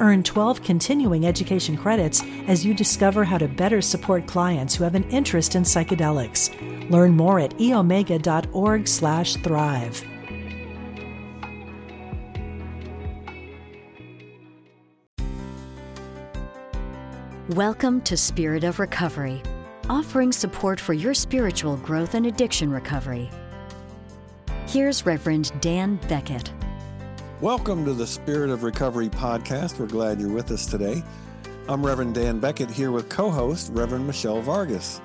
Earn 12 continuing education credits as you discover how to better support clients who have an interest in psychedelics. Learn more at eomega.org/thrive. Welcome to Spirit of Recovery, offering support for your spiritual growth and addiction recovery. Here's Reverend Dan Beckett. Welcome to the Spirit of Recovery podcast. We're glad you're with us today. I'm Reverend Dan Beckett here with co host Reverend Michelle Vargas.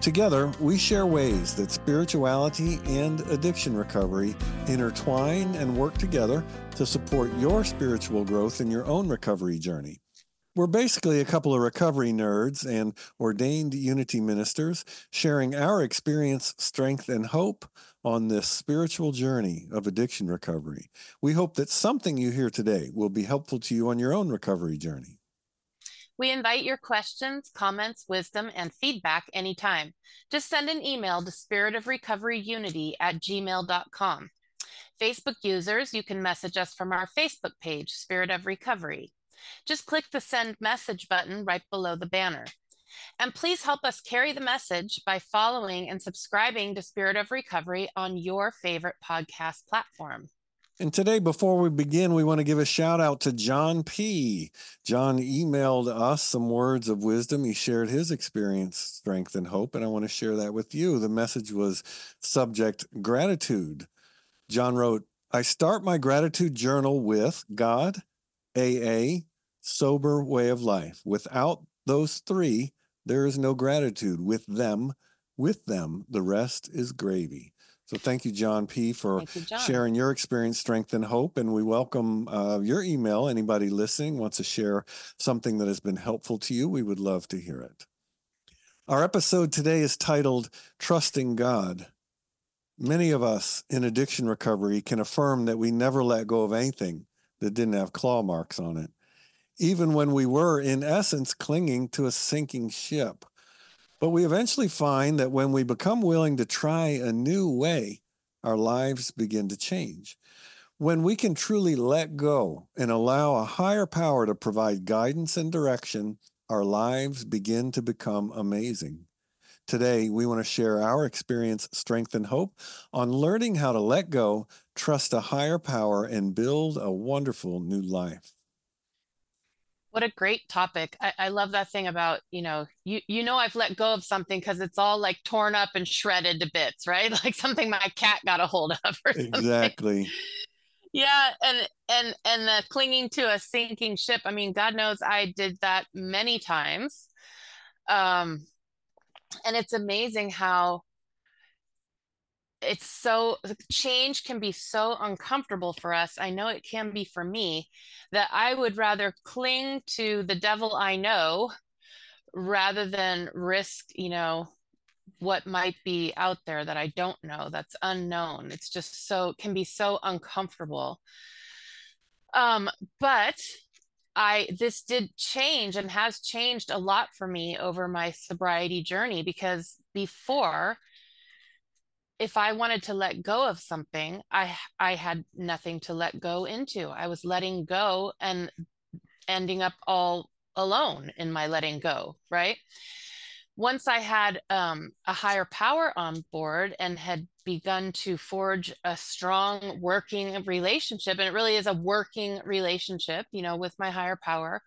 Together, we share ways that spirituality and addiction recovery intertwine and work together to support your spiritual growth in your own recovery journey. We're basically a couple of recovery nerds and ordained unity ministers sharing our experience, strength, and hope on this spiritual journey of addiction recovery. We hope that something you hear today will be helpful to you on your own recovery journey. We invite your questions, comments, wisdom, and feedback anytime. Just send an email to spiritofrecoveryunity at gmail.com. Facebook users, you can message us from our Facebook page, Spirit of Recovery. Just click the send message button right below the banner. And please help us carry the message by following and subscribing to Spirit of Recovery on your favorite podcast platform. And today, before we begin, we want to give a shout out to John P. John emailed us some words of wisdom. He shared his experience, strength, and hope, and I want to share that with you. The message was subject gratitude. John wrote, I start my gratitude journal with God, AA, sober way of life. Without those three, there is no gratitude with them. With them, the rest is gravy. So thank you, John P, for you, John. sharing your experience, strength, and hope. And we welcome uh, your email. Anybody listening wants to share something that has been helpful to you, we would love to hear it. Our episode today is titled Trusting God. Many of us in addiction recovery can affirm that we never let go of anything that didn't have claw marks on it even when we were, in essence, clinging to a sinking ship. But we eventually find that when we become willing to try a new way, our lives begin to change. When we can truly let go and allow a higher power to provide guidance and direction, our lives begin to become amazing. Today, we want to share our experience, strength, and hope on learning how to let go, trust a higher power, and build a wonderful new life. What a great topic. I, I love that thing about, you know, you you know I've let go of something because it's all like torn up and shredded to bits, right? Like something my cat got a hold of. Exactly. Yeah, and and and the clinging to a sinking ship. I mean, God knows I did that many times. Um and it's amazing how it's so change can be so uncomfortable for us. I know it can be for me that I would rather cling to the devil I know rather than risk, you know, what might be out there that I don't know, that's unknown. It's just so can be so uncomfortable. Um, but I this did change and has changed a lot for me over my sobriety journey because before if I wanted to let go of something, I I had nothing to let go into. I was letting go and ending up all alone in my letting go, right? Once I had um, a higher power on board and had begun to forge a strong working relationship, and it really is a working relationship, you know, with my higher power,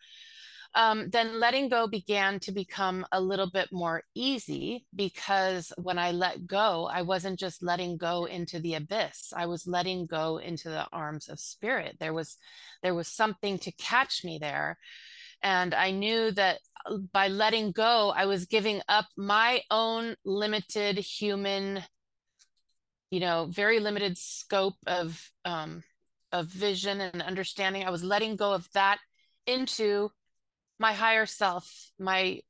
um, then letting go began to become a little bit more easy because when I let go, I wasn't just letting go into the abyss. I was letting go into the arms of spirit. There was there was something to catch me there. And I knew that uh, by letting go, I was giving up my own limited human, you know, very limited scope of um, of vision and understanding. I was letting go of that into my higher self, my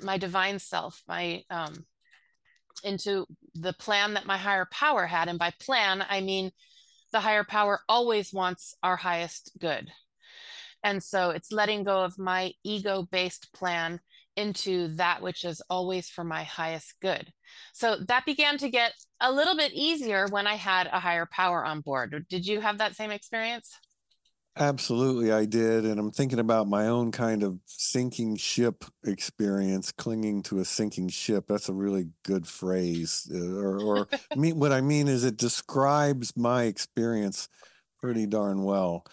my divine self, my um, into the plan that my higher power had. And by plan, I mean the higher power always wants our highest good. And so it's letting go of my ego based plan into that which is always for my highest good. So that began to get a little bit easier when I had a higher power on board. Did you have that same experience? Absolutely, I did. And I'm thinking about my own kind of sinking ship experience, clinging to a sinking ship. That's a really good phrase. Uh, or, or mean, what I mean is it describes my experience pretty darn well.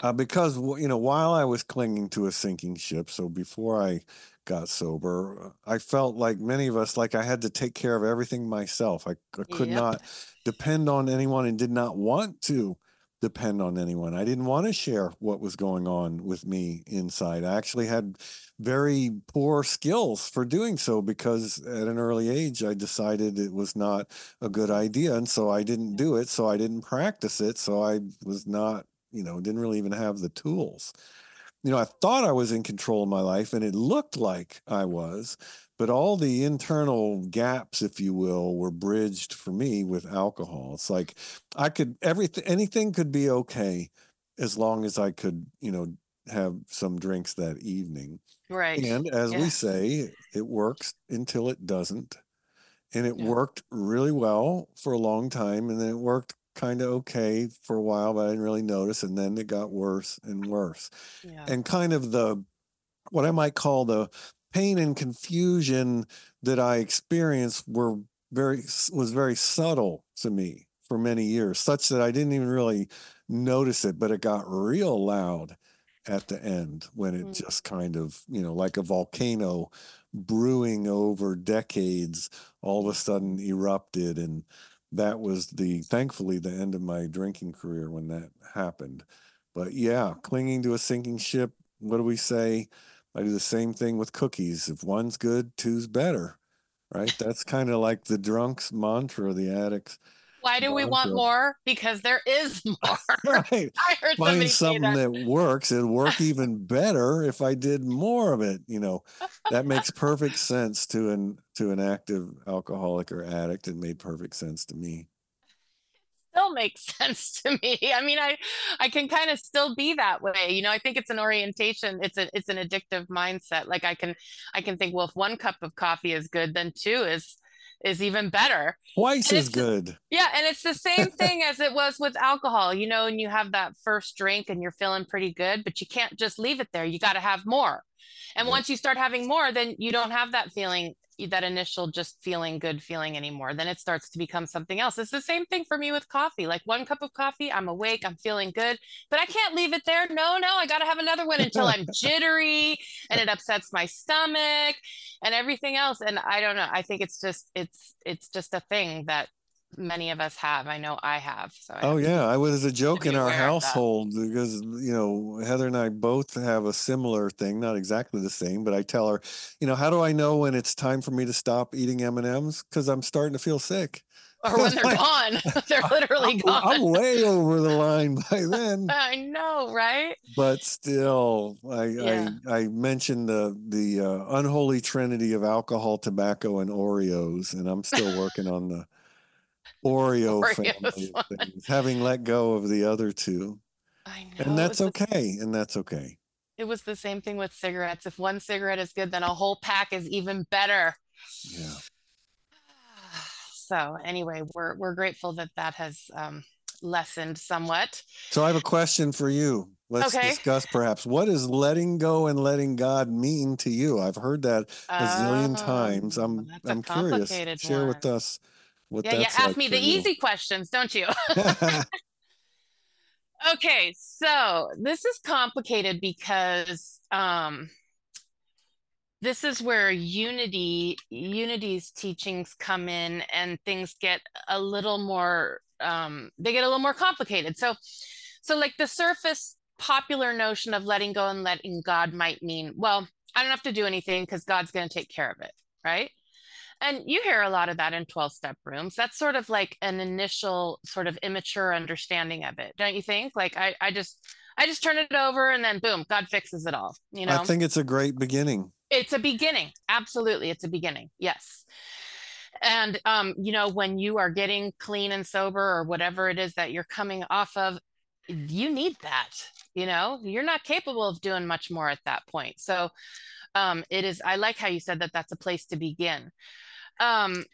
Uh, because, you know, while I was clinging to a sinking ship, so before I got sober, I felt like many of us, like I had to take care of everything myself. I, I could yep. not depend on anyone and did not want to depend on anyone. I didn't want to share what was going on with me inside. I actually had very poor skills for doing so because at an early age I decided it was not a good idea and so I didn't do it so I didn't practice it so I was not, you know, didn't really even have the tools. You know, I thought I was in control of my life and it looked like I was, but all the internal gaps if you will were bridged for me with alcohol it's like i could everything anything could be okay as long as i could you know have some drinks that evening right and as yeah. we say it works until it doesn't and it yeah. worked really well for a long time and then it worked kind of okay for a while but i didn't really notice and then it got worse and worse yeah. and kind of the what i might call the pain and confusion that I experienced were very was very subtle to me for many years, such that I didn't even really notice it, but it got real loud at the end when it mm. just kind of, you know, like a volcano brewing over decades, all of a sudden erupted. And that was the thankfully the end of my drinking career when that happened. But yeah, clinging to a sinking ship, what do we say? I do the same thing with cookies. If one's good, two's better. Right? That's kind of like the drunk's mantra, the addict's. Why do mantra. we want more? Because there is more. right. I heard Find something that. that works. It'd work even better if I did more of it. You know, that makes perfect sense to an to an active alcoholic or addict. It made perfect sense to me still makes sense to me. I mean, I I can kind of still be that way. You know, I think it's an orientation. It's a it's an addictive mindset. Like I can I can think, well, if one cup of coffee is good, then two is is even better. Twice as good. Yeah, and it's the same thing as it was with alcohol. You know, and you have that first drink and you're feeling pretty good, but you can't just leave it there. You got to have more. And yeah. once you start having more, then you don't have that feeling that initial just feeling good feeling anymore. Then it starts to become something else. It's the same thing for me with coffee. Like one cup of coffee, I'm awake, I'm feeling good, but I can't leave it there. No, no, I got to have another one until I'm jittery and it upsets my stomach and everything else. And I don't know. I think it's just it's it's just a thing that many of us have. I know I have. So I oh yeah, I was a joke in our household because you know Heather and I both have a similar thing, not exactly the same, but I tell her, you know, how do I know when it's time for me to stop eating M and M's? Because I'm starting to feel sick. Or when they're gone, they're literally I'm, gone. I'm way over the line by then. I know, right? But still, I yeah. I, I mentioned the the uh, unholy trinity of alcohol, tobacco, and Oreos, and I'm still working on the Oreo family of things, having let go of the other two. I know. And that's okay. And that's okay. It was the same thing with cigarettes. If one cigarette is good, then a whole pack is even better. Yeah. So anyway, we're we're grateful that that has um, lessened somewhat. So I have a question for you. Let's okay. discuss perhaps what does letting go and letting God mean to you? I've heard that a zillion oh, times. I'm I'm curious. Share with us what yeah, yeah. Ask like me the you. easy questions, don't you? okay, so this is complicated because um, this is where unity unity's teachings come in and things get a little more um, they get a little more complicated so so like the surface popular notion of letting go and letting god might mean well i don't have to do anything because god's going to take care of it right and you hear a lot of that in 12 step rooms. That's sort of like an initial sort of immature understanding of it, don't you think? Like I, I just I just turn it over and then boom, God fixes it all. You know, I think it's a great beginning. It's a beginning. Absolutely. It's a beginning. Yes. And, um, you know, when you are getting clean and sober or whatever it is that you're coming off of, you need that. You know, you're not capable of doing much more at that point. So, um, it is, I like how you said that that's a place to begin. Um,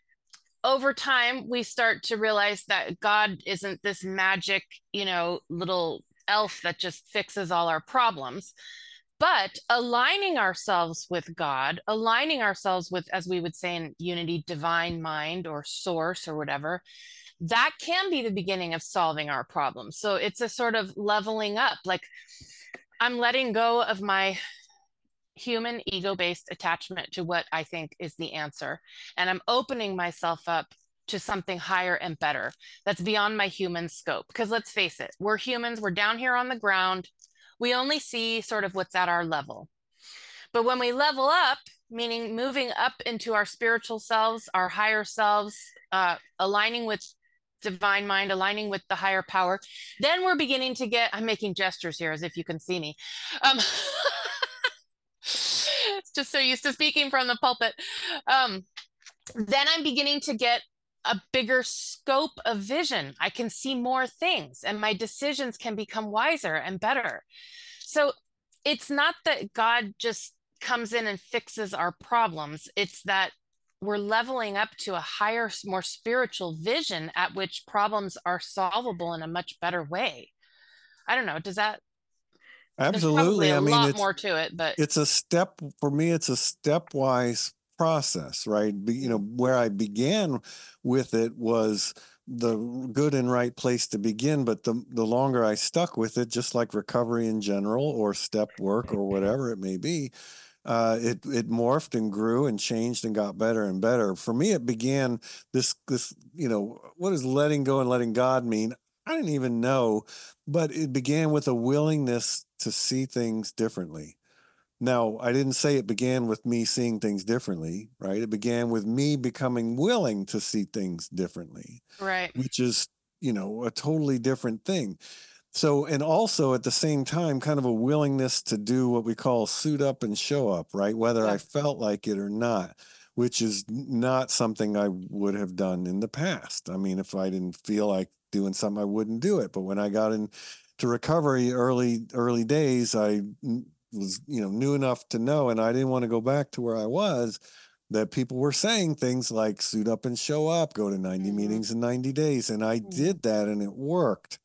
over time, we start to realize that God isn't this magic, you know, little elf that just fixes all our problems. But aligning ourselves with God, aligning ourselves with, as we would say in unity, divine mind or source or whatever, that can be the beginning of solving our problems. So it's a sort of leveling up. Like I'm letting go of my human ego based attachment to what I think is the answer. And I'm opening myself up to something higher and better that's beyond my human scope. Because let's face it, we're humans, we're down here on the ground, we only see sort of what's at our level. But when we level up, meaning moving up into our spiritual selves, our higher selves, uh, aligning with divine mind, aligning with the higher power, then we're beginning to get, I'm making gestures here as if you can see me. Um, just so used to speaking from the pulpit. Um, then I'm beginning to get a bigger scope of vision. I can see more things and my decisions can become wiser and better. So it's not that God just comes in and fixes our problems, it's that we're leveling up to a higher, more spiritual vision at which problems are solvable in a much better way. I don't know. Does that absolutely? I mean, it's lot more to it, but it's a step for me. It's a stepwise process, right? You know, where I began with it was the good and right place to begin, but the the longer I stuck with it, just like recovery in general or step work or whatever it may be, uh, it it morphed and grew and changed and got better and better. For me, it began this this you know what does letting go and letting God mean? I didn't even know, but it began with a willingness to see things differently. Now, I didn't say it began with me seeing things differently, right? It began with me becoming willing to see things differently. Right. Which is, you know, a totally different thing. So, and also at the same time, kind of a willingness to do what we call suit up and show up, right? Whether yeah. I felt like it or not, which is not something I would have done in the past. I mean, if I didn't feel like doing something, I wouldn't do it. But when I got into recovery early, early days, I was you know knew enough to know and i didn't want to go back to where i was that people were saying things like suit up and show up go to 90 mm-hmm. meetings in 90 days and i mm-hmm. did that and it worked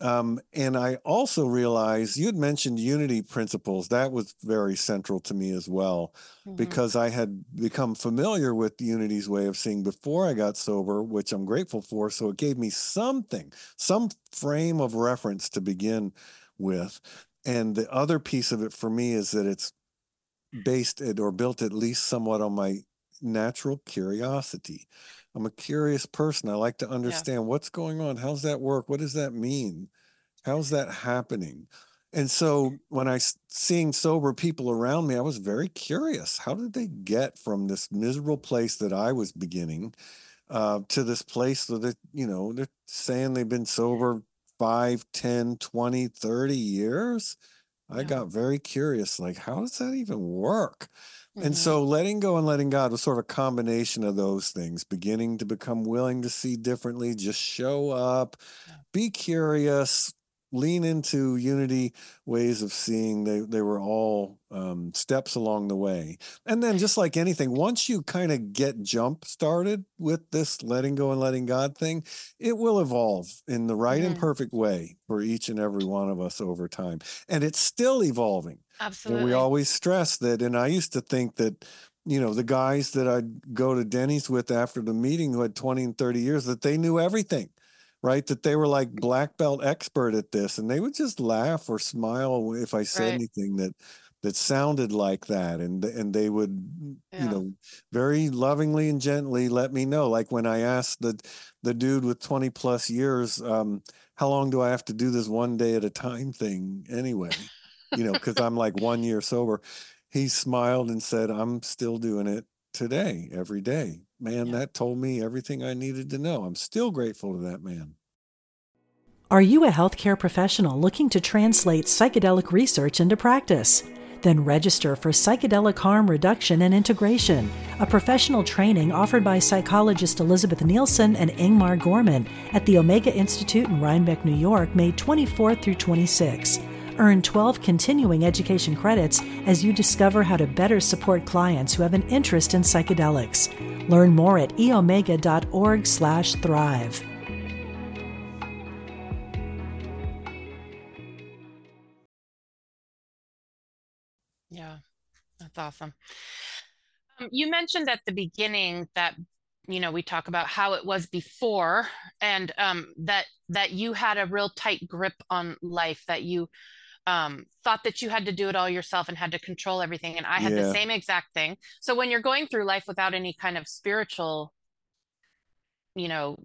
um, and i also realized you had mentioned unity principles that was very central to me as well mm-hmm. because i had become familiar with unity's way of seeing before i got sober which i'm grateful for so it gave me something some frame of reference to begin with and the other piece of it for me is that it's based it or built at least somewhat on my natural curiosity. I'm a curious person. I like to understand yeah. what's going on. How's that work? What does that mean? How's that happening? And so when I seeing sober people around me, I was very curious. How did they get from this miserable place that I was beginning uh, to this place that, you know, they're saying they've been sober 5, 10, 20, 30 years, I got very curious like, how does that even work? Mm-hmm. And so letting go and letting God was sort of a combination of those things, beginning to become willing to see differently, just show up, be curious, lean into unity ways of seeing they they were all um, steps along the way. And then just like anything once you kind of get jump started with this letting go and letting god thing it will evolve in the right mm-hmm. and perfect way for each and every one of us over time. And it's still evolving. Absolutely and we always stress that and i used to think that you know the guys that i'd go to denny's with after the meeting who had 20 and 30 years that they knew everything right? That they were like black belt expert at this, and they would just laugh or smile if I said right. anything that that sounded like that, and and they would, yeah. you know, very lovingly and gently let me know. Like when I asked the the dude with twenty plus years, um, how long do I have to do this one day at a time thing anyway? you know, because I'm like one year sober. He smiled and said, "I'm still doing it today, every day." man, yeah. that told me everything I needed to know. I'm still grateful to that man. Are you a healthcare professional looking to translate psychedelic research into practice? Then register for psychedelic harm reduction and integration, a professional training offered by psychologist Elizabeth Nielsen and Ingmar Gorman at the Omega Institute in Rhinebeck, New York, May 24th through 26. Earn 12 continuing education credits as you discover how to better support clients who have an interest in psychedelics. Learn more at eomega.org/thrive. Yeah, that's awesome. Um, you mentioned at the beginning that you know we talk about how it was before and um, that that you had a real tight grip on life that you um, thought that you had to do it all yourself and had to control everything and i had yeah. the same exact thing so when you're going through life without any kind of spiritual you know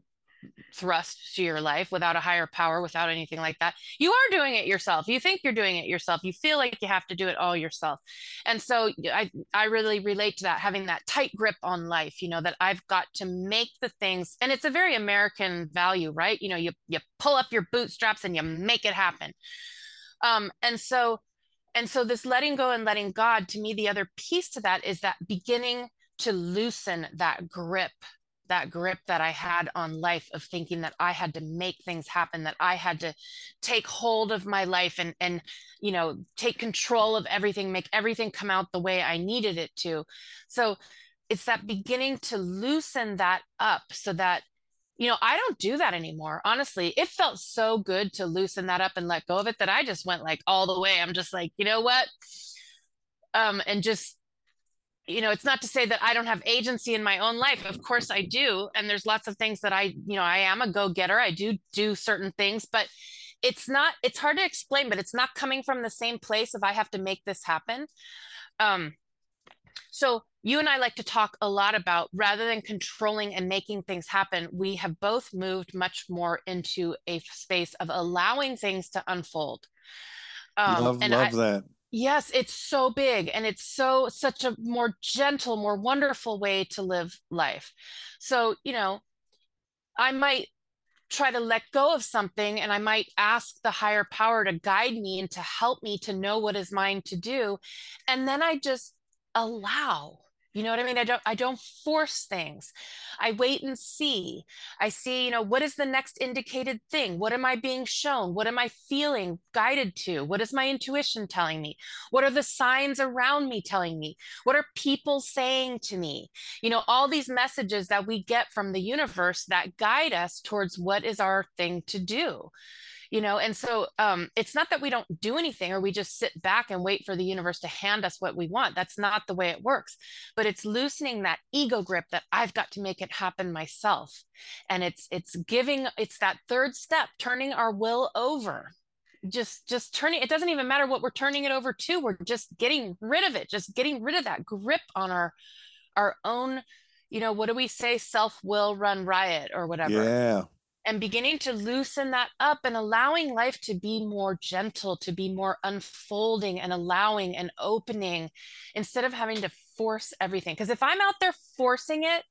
thrust to your life without a higher power, without anything like that. You are doing it yourself. You think you're doing it yourself. You feel like you have to do it all yourself. And so I, I really relate to that, having that tight grip on life, you know, that I've got to make the things, and it's a very American value, right? You know, you, you pull up your bootstraps and you make it happen. Um, and so, and so this letting go and letting God, to me, the other piece to that is that beginning to loosen that grip that grip that I had on life of thinking that I had to make things happen, that I had to take hold of my life and and you know take control of everything, make everything come out the way I needed it to. So it's that beginning to loosen that up so that you know I don't do that anymore. Honestly, it felt so good to loosen that up and let go of it that I just went like all the way. I'm just like, you know what? Um, and just you know it's not to say that i don't have agency in my own life of course i do and there's lots of things that i you know i am a go-getter i do do certain things but it's not it's hard to explain but it's not coming from the same place if i have to make this happen um so you and i like to talk a lot about rather than controlling and making things happen we have both moved much more into a space of allowing things to unfold um, love, love I, that Yes, it's so big and it's so such a more gentle, more wonderful way to live life. So, you know, I might try to let go of something and I might ask the higher power to guide me and to help me to know what is mine to do. And then I just allow you know what i mean? I don't i don't force things. I wait and see. I see you know what is the next indicated thing? What am i being shown? What am i feeling guided to? What is my intuition telling me? What are the signs around me telling me? What are people saying to me? You know all these messages that we get from the universe that guide us towards what is our thing to do you know and so um, it's not that we don't do anything or we just sit back and wait for the universe to hand us what we want. That's not the way it works. But it's loosening that ego grip that i've got to make it happen myself. And it's it's giving it's that third step turning our will over. Just just turning it doesn't even matter what we're turning it over to. We're just getting rid of it just getting rid of that grip on our our own you know what do we say? Self will run riot or whatever. Yeah and beginning to loosen that up and allowing life to be more gentle, to be more unfolding and allowing and opening instead of having to force everything. Because if I'm out there forcing it,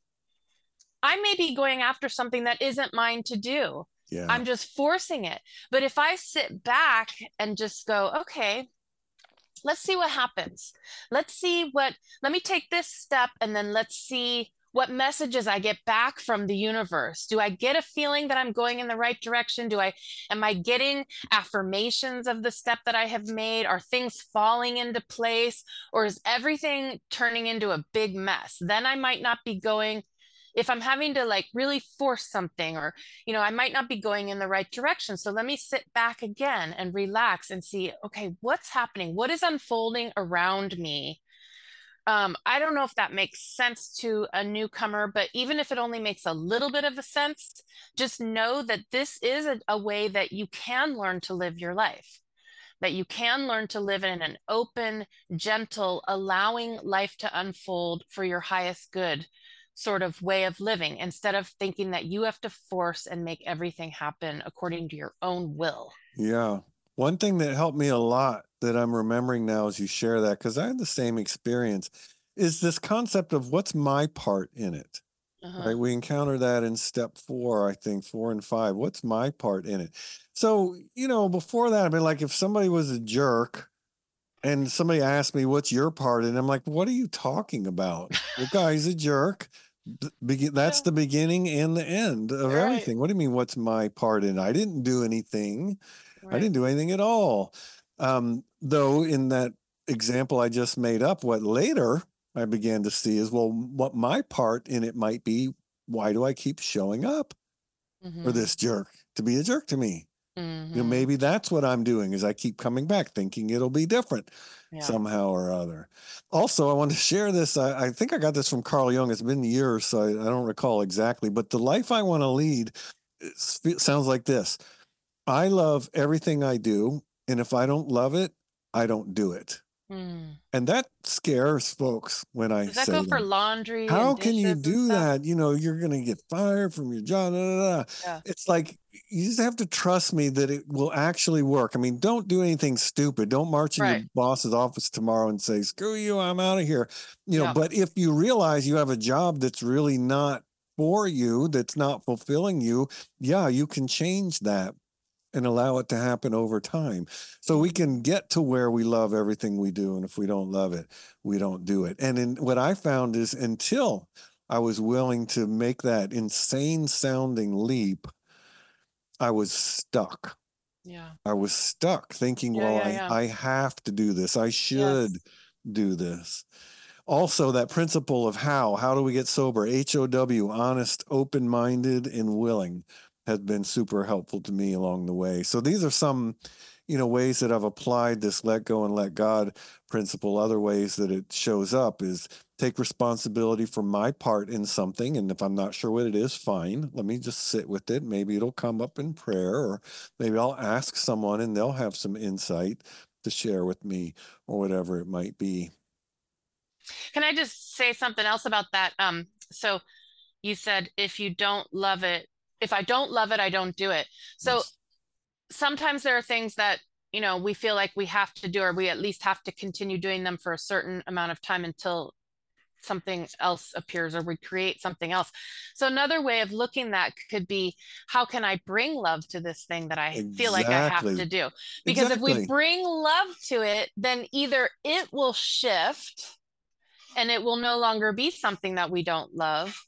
I may be going after something that isn't mine to do. Yeah. I'm just forcing it. But if I sit back and just go, okay, let's see what happens. Let's see what, let me take this step and then let's see what messages I get back from the universe. Do I get a feeling that I'm going in the right direction? Do I am I getting affirmations of the step that I have made? Are things falling into place or is everything turning into a big mess? Then I might not be going if I'm having to like really force something or you know, I might not be going in the right direction. So let me sit back again and relax and see okay, what's happening? What is unfolding around me? Um, I don't know if that makes sense to a newcomer, but even if it only makes a little bit of a sense, just know that this is a, a way that you can learn to live your life, that you can learn to live in an open, gentle, allowing life to unfold for your highest good sort of way of living instead of thinking that you have to force and make everything happen according to your own will. Yeah. One thing that helped me a lot that I'm remembering now as you share that, because I had the same experience, is this concept of what's my part in it. Uh-huh. Right. We encounter that in step four, I think, four and five. What's my part in it? So, you know, before that, I mean, like if somebody was a jerk, and somebody asked me, "What's your part?" and I'm like, "What are you talking about? The guy's a jerk." Be- that's Yeah. the beginning and the end of Right. everything. What do you mean? What's my part in? it? I didn't do anything. I didn't do anything at all. Um, though in that example I just made up, what later I began to see is well, what my part in it might be. Why do I keep showing up for Mhm. this jerk to be a jerk to me? You know, Mhm. maybe that's what I'm doing is I keep coming back thinking it'll be different Yeah. somehow or other. Also, I want to share this. I, I think I got this from Carl Jung. It's been years, so I, I don't recall exactly. But the life I want to lead it sounds like this I love everything I do. And if I don't love it, I don't do it. Mm. And that scares folks when I say. Does that say go for laundry? How can you do that? You know, you're going to get fired from your job. da, da, da. Yeah. It's like you just have to trust me that it will actually work. I mean, don't do anything stupid. Don't march in your boss's office tomorrow and say, "Screw you, I'm out of here." You know, Yeah. but if you realize you have a job that's really not for you, that's not fulfilling you, yeah, you can change that and allow it to happen over time. So mm. we can get to where we love everything we do. And if we don't love it, we don't do it. And in, what I found is until I was willing to make that insane sounding leap, I was stuck. Yeah. I was stuck thinking, Yeah, well, yeah, I, yeah. I have to do this. I should do this. Also, that principle of how, how do we get sober? H O W, honest, open minded, and willing has been super helpful to me along the way. So these are some, you know, ways that I've applied this let go and let God principle. Other ways that it shows up is take responsibility for my part in something. And if I'm not sure what it is, fine. Let me just sit with it. Maybe it'll come up in prayer, or maybe I'll ask someone and they'll have some insight to share with me or whatever it might be. Can I just say something else about that? Um, so you said if you don't love it, if I don't love it, I don't do it. So Yes. sometimes there are things that, you know, we feel like we have to do, or we at least have to continue doing them for a certain amount of time until something else appears or we create something else. So another way of looking that could be how can I bring love to this thing that I feel like I have to do? Because if we bring love to it, then either it will shift and it will no longer be something that we don't love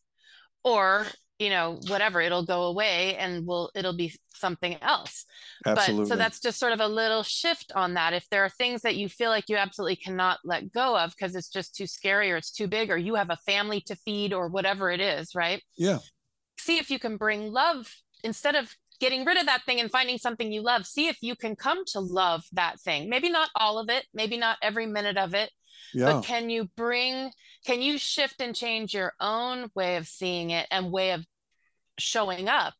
or you know whatever it'll go away and we'll it'll be something else Absolutely. but so that's just sort of a little shift on that if there are things that you feel like you absolutely cannot let go of because it's just too scary or it's too big or you have a family to feed or whatever it is right yeah. see if you can bring love instead of getting rid of that thing and finding something you love see if you can come to love that thing maybe not all of it maybe not every minute of it Yeah. but can you bring can you shift and change your own way of seeing it and way of showing up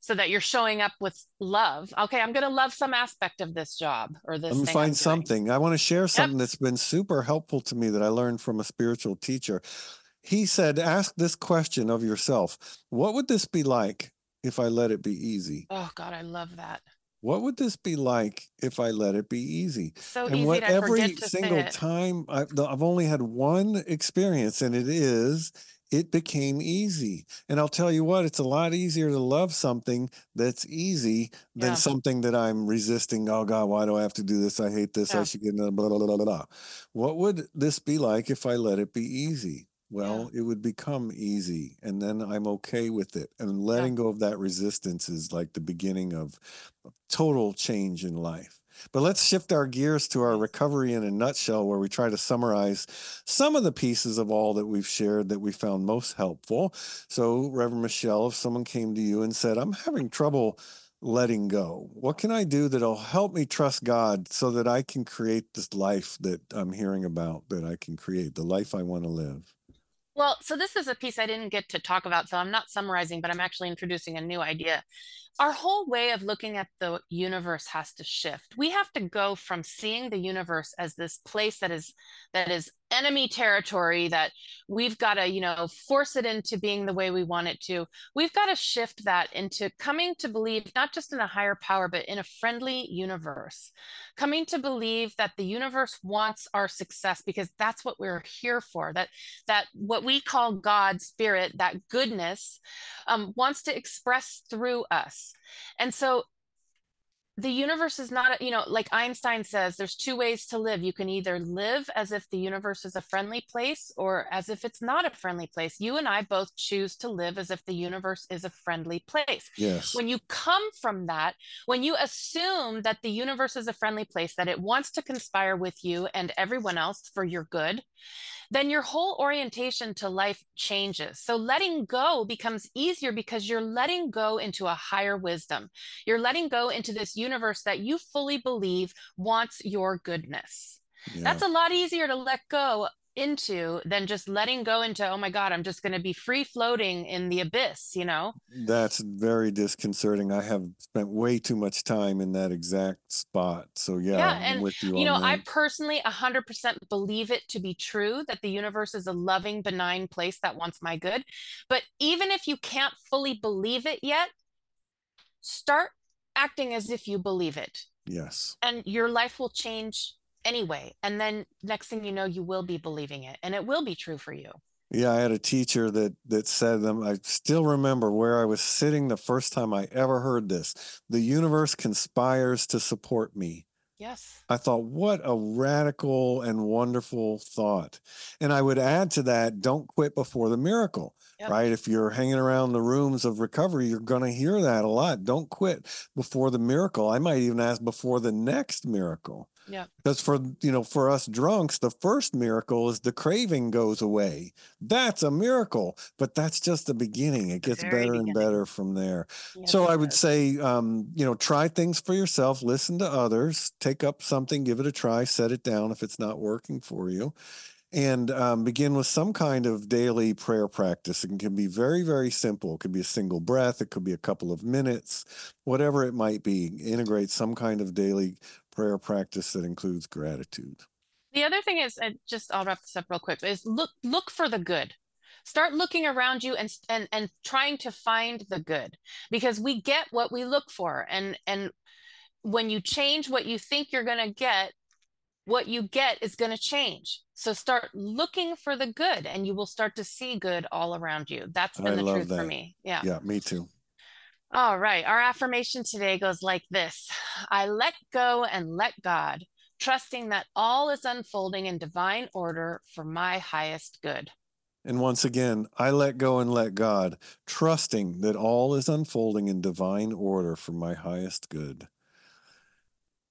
so that you're showing up with love okay i'm going to love some aspect of this job or this Let me thing I'm find something. I want to share something that's been super helpful to me that I learned from a spiritual teacher. He said, Ask this question of yourself What would this be like if I let it be easy? oh god i love that What would this be like if I let it be easy? so and easy what to every single time I, the- I've only had one experience, and it is it became easy. And I'll tell you what, it's a lot easier to love something that's easy than Yeah. something that I'm resisting. Oh God, why do I have to do this? I hate this. I should get blah, blah, blah, blah, blah. What would this be like if I let it be easy? Well, it would become easy, and then I'm okay with it. And letting go of that resistance is like the beginning of total change in life. But let's shift our gears to our mm-hmm. recovery in a nutshell, where we try to summarize some of the pieces of all that we've shared that we found most helpful. So, Reverend Michelle, if someone came to you and said, I'm having trouble letting go, what can I do that'll help me trust God so that I can create this life that I'm hearing about, that I can create, the life I want to live? Well, so this is a piece I didn't get to talk about, so I'm not summarizing, but I'm actually introducing a new idea. Our whole way of looking at the universe has to shift. We have to go from seeing the universe as this place that is that is enemy territory that we've got to, you know, force it into being the way we want it to. We've got to shift that into coming to believe not just in a higher power, but in a friendly universe. Coming to believe that the universe wants our success because that's what we're here for. That that what we call God, spirit, that goodness um, wants to express through us. And so the universe is not, you know, like Einstein says, there's two ways to live. You can either live as if the universe is a friendly place or as if it's not a friendly place. You and I both choose to live as if the universe is a friendly place. Yes. When you come from that, when you assume that the universe is a friendly place, that it wants to conspire with you and everyone else for your good, then your whole orientation to life changes. So letting go becomes easier because you're letting go into a higher wisdom. You're letting go into this universe that you fully believe wants your goodness. Yeah. That's a lot easier to let go into than just letting go into oh my god i'm just going to be free floating in the abyss you know? That's very disconcerting. I have spent way too much time in that exact spot. So yeah, yeah and you, you know that. i personally 100% believe it to be true that the universe is a loving benign place that wants my good. But even if you can't fully believe it yet start acting as if you believe it. Yes. And your life will change anyway. And then next thing you know, you will be believing it and it will be true for you. Yeah, I had a teacher that that said them. I still remember where I was sitting the first time I ever heard this. The universe conspires to support me. Yes. I thought, what a radical and wonderful thought. And I would add to that, don't quit before the miracle, yep. right? If you're hanging around the rooms of recovery, you're going to hear that a lot. Don't quit before the miracle. I might even ask before the next miracle. Yeah. Because for you know, for us drunks, the first miracle is the craving goes away. That's a miracle, but that's just the beginning. It gets better beginning. and better from there. Yeah, so I would say, um, you know, try things for yourself. Listen to others. Take up something, give it a try, set it down if it's not working for you, and um, begin with some kind of daily prayer practice. It can be very, very simple. It could be a single breath. It could be a couple of minutes, whatever it might be. Integrate some kind of daily prayer practice that includes gratitude. The other thing is, and just I'll wrap this up real quick, is look look for the good. Start looking around you and and and trying to find the good because we get what we look for, and and when you change what you think you're going to get, what you get is going to change. So start looking for the good, and you will start to see good all around you. That's been I the truth that. for me. Yeah. Yeah, me too. All right. Our affirmation today goes like this I let go and let God, trusting that all is unfolding in divine order for my highest good. And once again, I let go and let God, trusting that all is unfolding in divine order for my highest good.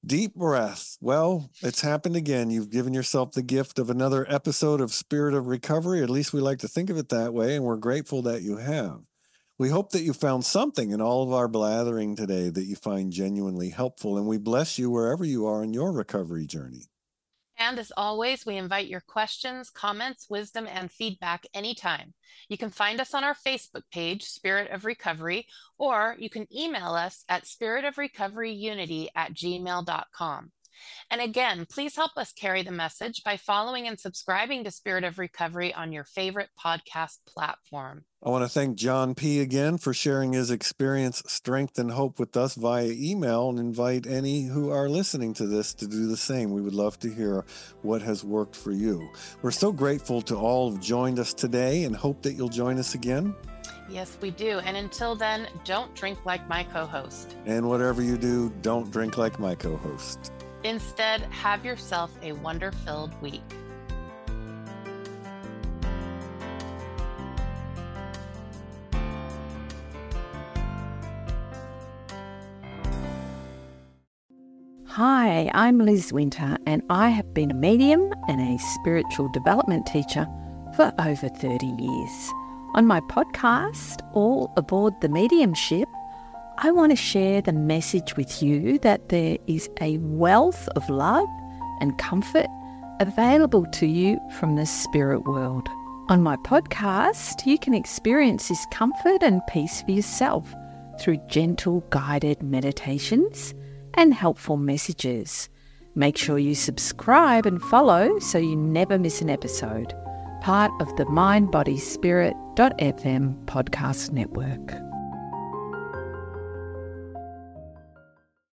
Deep breath. Well, it's happened again. You've given yourself the gift of another episode of Spirit of Recovery. At least we like to think of it that way, and we're grateful that you have. We hope that you found something in all of our blathering today that you find genuinely helpful, and we bless you wherever you are in your recovery journey. And as always, we invite your questions, comments, wisdom, and feedback anytime. You can find us on our Facebook page, Spirit of Recovery, or you can email us at spiritofrecoveryunity at gmail.com. And again, please help us carry the message by following and subscribing to Spirit of Recovery on your favorite podcast platform. I want to thank John P. again for sharing his experience, strength, and hope with us via email and invite any who are listening to this to do the same. We would love to hear what has worked for you. We're so grateful to all who've joined us today and hope that you'll join us again. Yes, we do. And until then, don't drink like my co host. And whatever you do, don't drink like my co host. Instead, have yourself a wonder filled week. Hi, I'm Liz Winter, and I have been a medium and a spiritual development teacher for over 30 years. On my podcast, All Aboard the Mediumship, I want to share the message with you that there is a wealth of love and comfort available to you from the spirit world. On my podcast, you can experience this comfort and peace for yourself through gentle guided meditations and helpful messages. Make sure you subscribe and follow so you never miss an episode. Part of the Mind Body Spirit.fm podcast network.